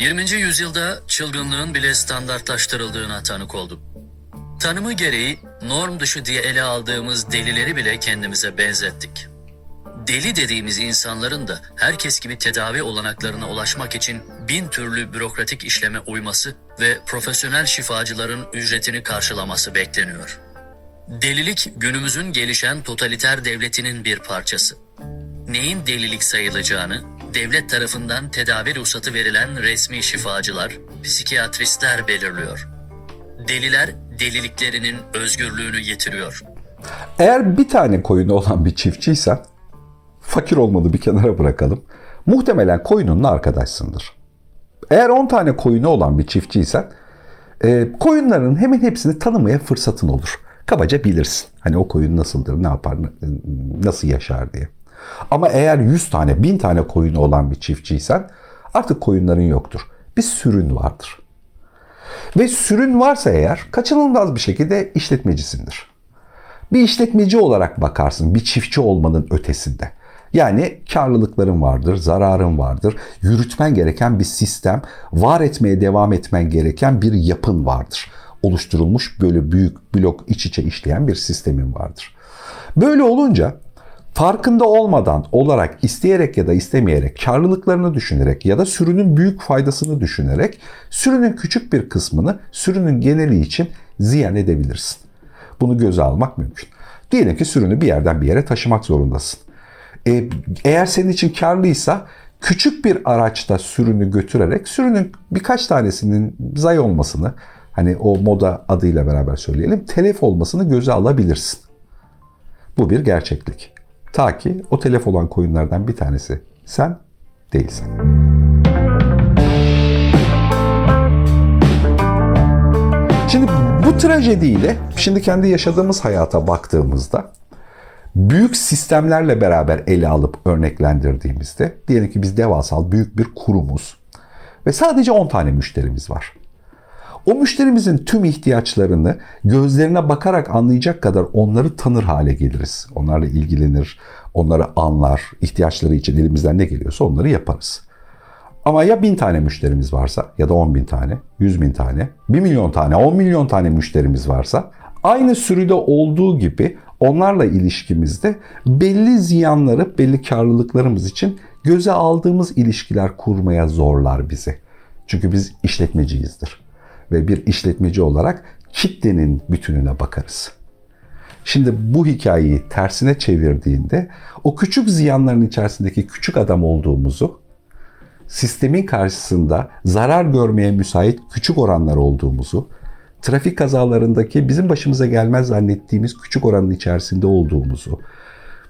20. yüzyılda çılgınlığın bile standartlaştırıldığına tanık olduk. Tanımı gereği norm dışı diye ele aldığımız delileri bile kendimize benzettik. Deli dediğimiz insanların da herkes gibi tedavi olanaklarına ulaşmak için bin türlü bürokratik işleme uyması ve profesyonel şifacıların ücretini karşılaması bekleniyor. Delilik günümüzün gelişen totaliter devletinin bir parçası. Neyin delilik sayılacağını devlet tarafından tedavi ruhsatı verilen resmi şifacılar, psikiyatristler belirliyor. Deliler deliliklerinin özgürlüğünü yitiriyor. Eğer bir tane koyunu olan bir çiftçiysen, fakir olmalı bir kenara bırakalım. Muhtemelen koyununla arkadaşsındır. Eğer 10 tane koyunu olan bir çiftçiysen, e, koyunların hemen hepsini tanımaya fırsatın olur. Kabaca bilirsin. Hani o koyun nasıldır, ne yapar, nasıl yaşar diye. Ama eğer 100 tane, 1000 tane koyunu olan bir çiftçiysen artık koyunların yoktur. Bir sürün vardır. Ve sürün varsa eğer kaçınılmaz bir şekilde işletmecisindir. Bir işletmeci olarak bakarsın bir çiftçi olmanın ötesinde. Yani karlılıkların vardır, zararın vardır, yürütmen gereken bir sistem, var etmeye devam etmen gereken bir yapın vardır. Oluşturulmuş böyle büyük blok iç içe işleyen bir sistemin vardır. Böyle olunca farkında olmadan olarak isteyerek ya da istemeyerek karlılıklarını düşünerek ya da sürünün büyük faydasını düşünerek sürünün küçük bir kısmını sürünün geneli için ziyan edebilirsin. Bunu göze almak mümkün. Diyelim ki sürünü bir yerden bir yere taşımak zorundasın. E, eğer senin için karlıysa küçük bir araçta sürünü götürerek sürünün birkaç tanesinin zay olmasını hani o moda adıyla beraber söyleyelim telef olmasını göze alabilirsin. Bu bir gerçeklik. Ta ki o telef olan koyunlardan bir tanesi sen değilsin. Şimdi bu trajediyle şimdi kendi yaşadığımız hayata baktığımızda büyük sistemlerle beraber ele alıp örneklendirdiğimizde diyelim ki biz devasal büyük bir kurumuz ve sadece 10 tane müşterimiz var. O müşterimizin tüm ihtiyaçlarını gözlerine bakarak anlayacak kadar onları tanır hale geliriz. Onlarla ilgilenir, onları anlar, ihtiyaçları için elimizden ne geliyorsa onları yaparız. Ama ya bin tane müşterimiz varsa ya da on bin tane, yüz bin tane, bir milyon tane, on milyon tane müşterimiz varsa aynı sürüde olduğu gibi onlarla ilişkimizde belli ziyanları, belli karlılıklarımız için göze aldığımız ilişkiler kurmaya zorlar bizi. Çünkü biz işletmeciyizdir. Ve bir işletmeci olarak kitlenin bütününe bakarız. Şimdi bu hikayeyi tersine çevirdiğinde o küçük ziyanların içerisindeki küçük adam olduğumuzu, sistemin karşısında zarar görmeye müsait küçük oranlar olduğumuzu, trafik kazalarındaki bizim başımıza gelmez zannettiğimiz küçük oranın içerisinde olduğumuzu,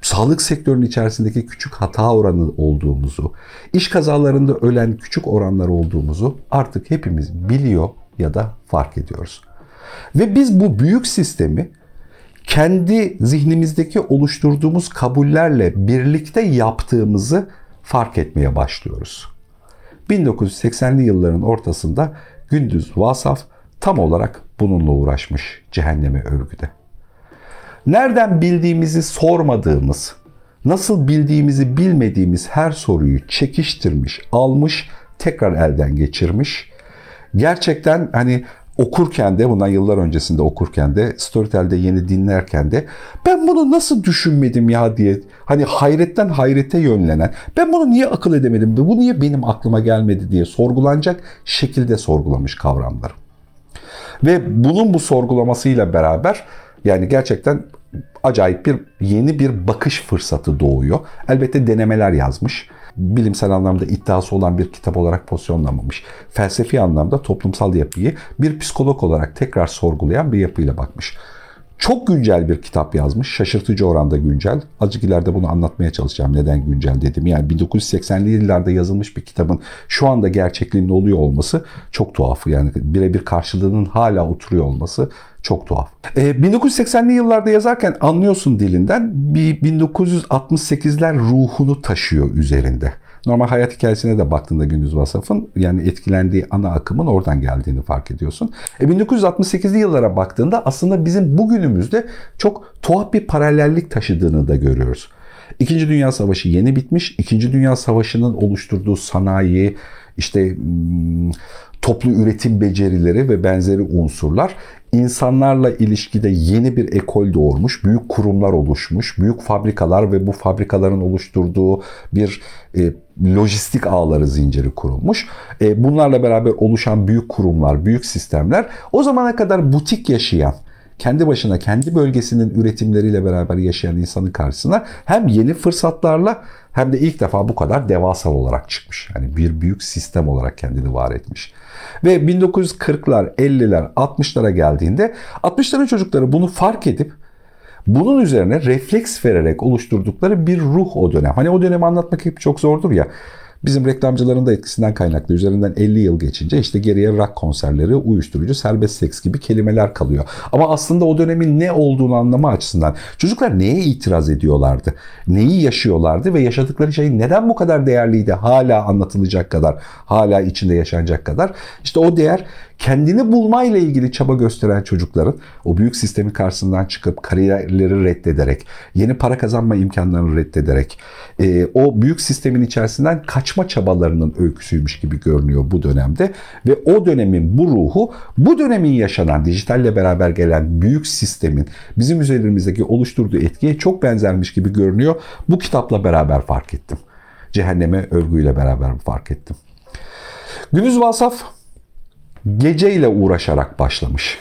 sağlık sektörünün içerisindeki küçük hata oranı olduğumuzu, iş kazalarında ölen küçük oranlar olduğumuzu artık hepimiz biliyor ya da fark ediyoruz. Ve biz bu büyük sistemi kendi zihnimizdeki oluşturduğumuz kabullerle birlikte yaptığımızı fark etmeye başlıyoruz. 1980'li yılların ortasında Gündüz Vasaf tam olarak bununla uğraşmış cehenneme örgüde. Nereden bildiğimizi sormadığımız, nasıl bildiğimizi bilmediğimiz her soruyu çekiştirmiş, almış, tekrar elden geçirmiş. Gerçekten hani okurken de bundan yıllar öncesinde okurken de Storytel'de yeni dinlerken de ben bunu nasıl düşünmedim ya diye hani hayretten hayrete yönlenen ben bunu niye akıl edemedim bu niye benim aklıma gelmedi diye sorgulanacak şekilde sorgulamış kavramları. Ve bunun bu sorgulamasıyla beraber yani gerçekten acayip bir yeni bir bakış fırsatı doğuyor. Elbette denemeler yazmış. Bilimsel anlamda iddiası olan bir kitap olarak pozisyonlamamış. Felsefi anlamda toplumsal yapıyı bir psikolog olarak tekrar sorgulayan bir yapıyla bakmış. Çok güncel bir kitap yazmış. Şaşırtıcı oranda güncel. Azıcık ileride bunu anlatmaya çalışacağım. Neden güncel dedim. Yani 1980'li yıllarda yazılmış bir kitabın şu anda gerçekliğinde oluyor olması çok tuhaf. Yani birebir karşılığının hala oturuyor olması çok tuhaf. E, 1980'li yıllarda yazarken anlıyorsun dilinden bir 1968'ler ruhunu taşıyor üzerinde. Normal hayat hikayesine de baktığında Gündüz Vasaf'ın yani etkilendiği ana akımın oradan geldiğini fark ediyorsun. E 1968'li yıllara baktığında aslında bizim bugünümüzde çok tuhaf bir paralellik taşıdığını da görüyoruz. İkinci Dünya Savaşı yeni bitmiş. İkinci Dünya Savaşı'nın oluşturduğu sanayi, işte hmm, toplu üretim becerileri ve benzeri unsurlar insanlarla ilişkide yeni bir ekol doğurmuş, büyük kurumlar oluşmuş, büyük fabrikalar ve bu fabrikaların oluşturduğu bir e, lojistik ağları zinciri kurulmuş. E, bunlarla beraber oluşan büyük kurumlar, büyük sistemler o zamana kadar butik yaşayan, kendi başına kendi bölgesinin üretimleriyle beraber yaşayan insanın karşısına hem yeni fırsatlarla hem de ilk defa bu kadar devasal olarak çıkmış. Yani bir büyük sistem olarak kendini var etmiş. Ve 1940'lar, 50'ler, 60'lara geldiğinde 60'ların çocukları bunu fark edip bunun üzerine refleks vererek oluşturdukları bir ruh o dönem. Hani o dönemi anlatmak hep çok zordur ya. Bizim reklamcıların da etkisinden kaynaklı. Üzerinden 50 yıl geçince işte geriye rock konserleri, uyuşturucu, serbest seks gibi kelimeler kalıyor. Ama aslında o dönemin ne olduğunu anlama açısından çocuklar neye itiraz ediyorlardı? Neyi yaşıyorlardı ve yaşadıkları şey neden bu kadar değerliydi? Hala anlatılacak kadar, hala içinde yaşanacak kadar. İşte o değer kendini bulmayla ilgili çaba gösteren çocukların o büyük sistemin karşısından çıkıp kariyerleri reddederek, yeni para kazanma imkanlarını reddederek, e, o büyük sistemin içerisinden kaçma çabalarının öyküsüymüş gibi görünüyor bu dönemde. Ve o dönemin bu ruhu, bu dönemin yaşanan, dijitalle beraber gelen büyük sistemin bizim üzerimizdeki oluşturduğu etkiye çok benzermiş gibi görünüyor. Bu kitapla beraber fark ettim. Cehenneme övgüyle beraber fark ettim. Gündüz Vasaf geceyle uğraşarak başlamış.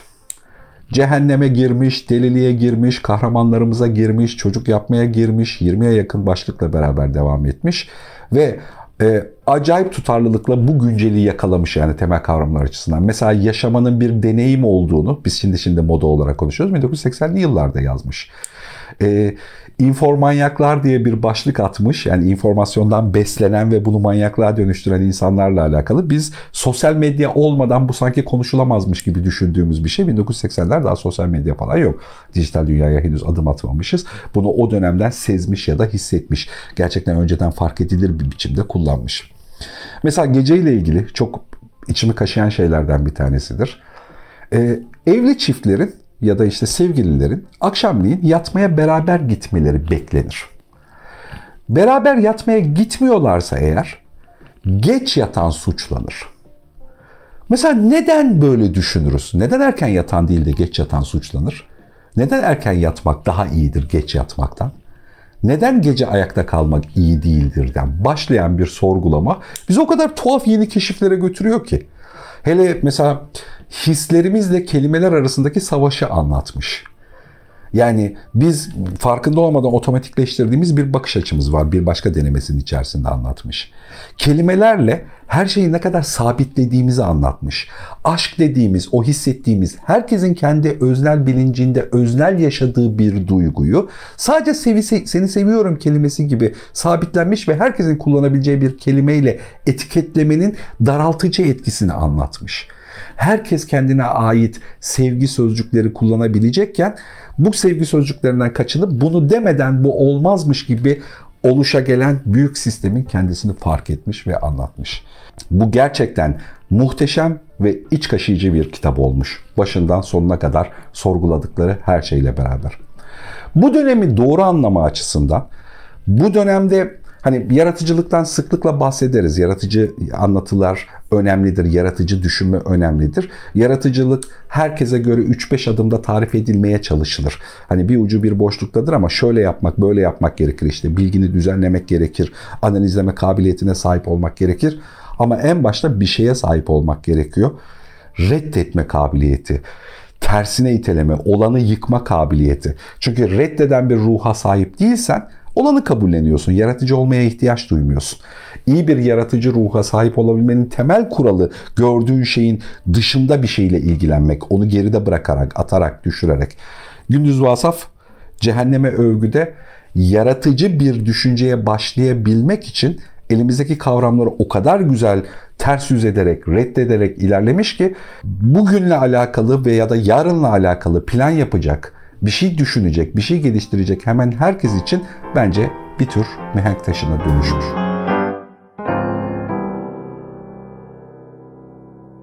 Cehenneme girmiş, deliliğe girmiş, kahramanlarımıza girmiş, çocuk yapmaya girmiş, 20'ye yakın başlıkla beraber devam etmiş ve e, acayip tutarlılıkla bu günceliği yakalamış yani temel kavramlar açısından. Mesela yaşamanın bir deneyim olduğunu biz şimdi şimdi moda olarak konuşuyoruz 1980'li yıllarda yazmış. E, İnformanyaklar diye bir başlık atmış. Yani informasyondan beslenen ve bunu manyaklığa dönüştüren insanlarla alakalı. Biz sosyal medya olmadan bu sanki konuşulamazmış gibi düşündüğümüz bir şey. 1980'ler daha sosyal medya falan yok. Dijital dünyaya henüz adım atmamışız. Bunu o dönemden sezmiş ya da hissetmiş. Gerçekten önceden fark edilir bir biçimde kullanmış. Mesela geceyle ilgili çok içimi kaşıyan şeylerden bir tanesidir. Ee, evli çiftlerin ya da işte sevgililerin akşamleyin yatmaya beraber gitmeleri beklenir. Beraber yatmaya gitmiyorlarsa eğer geç yatan suçlanır. Mesela neden böyle düşünürüz? Neden erken yatan değil de geç yatan suçlanır? Neden erken yatmak daha iyidir geç yatmaktan? Neden gece ayakta kalmak iyi değildirden başlayan bir sorgulama bizi o kadar tuhaf yeni keşiflere götürüyor ki. Hele mesela hislerimizle kelimeler arasındaki savaşı anlatmış. Yani biz farkında olmadan otomatikleştirdiğimiz bir bakış açımız var. Bir başka denemesinin içerisinde anlatmış. Kelimelerle her şeyi ne kadar sabitlediğimizi anlatmış. Aşk dediğimiz, o hissettiğimiz, herkesin kendi öznel bilincinde öznel yaşadığı bir duyguyu sadece sevi, seni seviyorum kelimesi gibi sabitlenmiş ve herkesin kullanabileceği bir kelimeyle etiketlemenin daraltıcı etkisini anlatmış herkes kendine ait sevgi sözcükleri kullanabilecekken bu sevgi sözcüklerinden kaçınıp bunu demeden bu olmazmış gibi oluşa gelen büyük sistemin kendisini fark etmiş ve anlatmış. Bu gerçekten muhteşem ve iç kaşıyıcı bir kitap olmuş. Başından sonuna kadar sorguladıkları her şeyle beraber. Bu dönemi doğru anlama açısından bu dönemde Hani yaratıcılıktan sıklıkla bahsederiz. Yaratıcı anlatılar önemlidir, yaratıcı düşünme önemlidir. Yaratıcılık herkese göre 3-5 adımda tarif edilmeye çalışılır. Hani bir ucu bir boşluktadır ama şöyle yapmak, böyle yapmak gerekir. İşte bilgini düzenlemek gerekir, analizleme kabiliyetine sahip olmak gerekir. Ama en başta bir şeye sahip olmak gerekiyor. Reddetme kabiliyeti tersine iteleme, olanı yıkma kabiliyeti. Çünkü reddeden bir ruha sahip değilsen Olanı kabulleniyorsun. Yaratıcı olmaya ihtiyaç duymuyorsun. İyi bir yaratıcı ruha sahip olabilmenin temel kuralı gördüğün şeyin dışında bir şeyle ilgilenmek. Onu geride bırakarak, atarak, düşürerek. Gündüz Vasaf Cehenneme Övgü'de yaratıcı bir düşünceye başlayabilmek için elimizdeki kavramları o kadar güzel ters yüz ederek, reddederek ilerlemiş ki bugünle alakalı veya da yarınla alakalı plan yapacak, bir şey düşünecek, bir şey geliştirecek hemen herkes için bence bir tür mihenk taşına dönüşmüş.